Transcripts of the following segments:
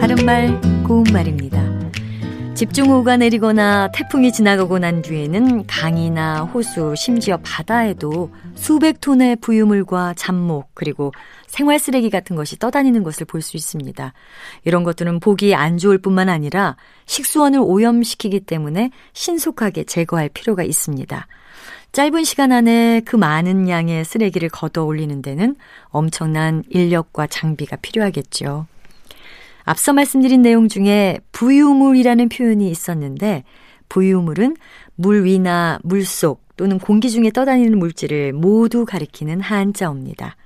바른말 고운말입니다. 집중호우가 내리거나 태풍이 지나가고 난 뒤에는 강이나 호수, 심지어 바다에도 수백 톤의 부유물과 잡목, 그리고 생활 쓰레기 같은 것이 떠다니는 것을 볼 수 있습니다. 이런 것들은 보기 안 좋을 뿐만 아니라 식수원을 오염시키기 때문에 신속하게 제거할 필요가 있습니다. 짧은 시간 안에 그 많은 양의 쓰레기를 걷어 올리는 데는 엄청난 인력과 장비가 필요하겠죠. 앞서 말씀드린 내용 중에 부유물이라는 표현이 있었는데 부유물은 물 위나 물 속 또는 공기 중에 떠다니는 물질을 모두 가리키는 한자어입니다.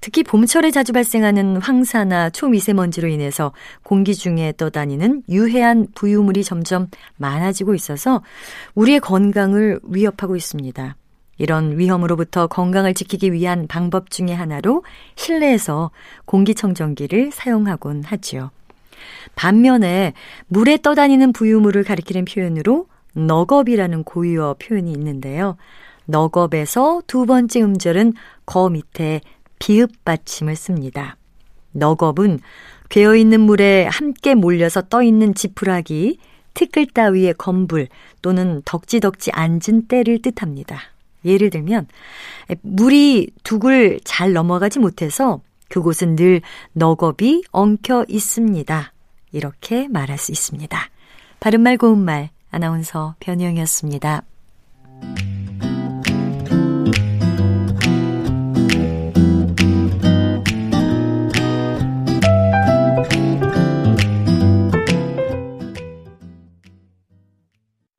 특히 봄철에 자주 발생하는 황사나 초미세먼지로 인해서 공기 중에 떠다니는 유해한 부유물이 점점 많아지고 있어서 우리의 건강을 위협하고 있습니다. 이런 위험으로부터 건강을 지키기 위한 방법 중의 하나로 실내에서 공기청정기를 사용하곤 하지요. 반면에 물에 떠다니는 부유물을 가리키는 표현으로 너겁이라는 고유어 표현이 있는데요. 너겁에서 두 번째 음절은 거 밑에 비읍 받침을 씁니다. 너겁은 괴어 있는 물에 함께 몰려서 떠 있는 지푸라기, 티끌 따위의 건불 또는 덕지덕지 앉은 때를 뜻합니다. 예를 들면 물이 두굴 잘 넘어가지 못해서 그곳은 늘 너겁이 엉켜 있습니다. 이렇게 말할 수 있습니다. 바른말 고운말 아나운서 변희영이었습니다.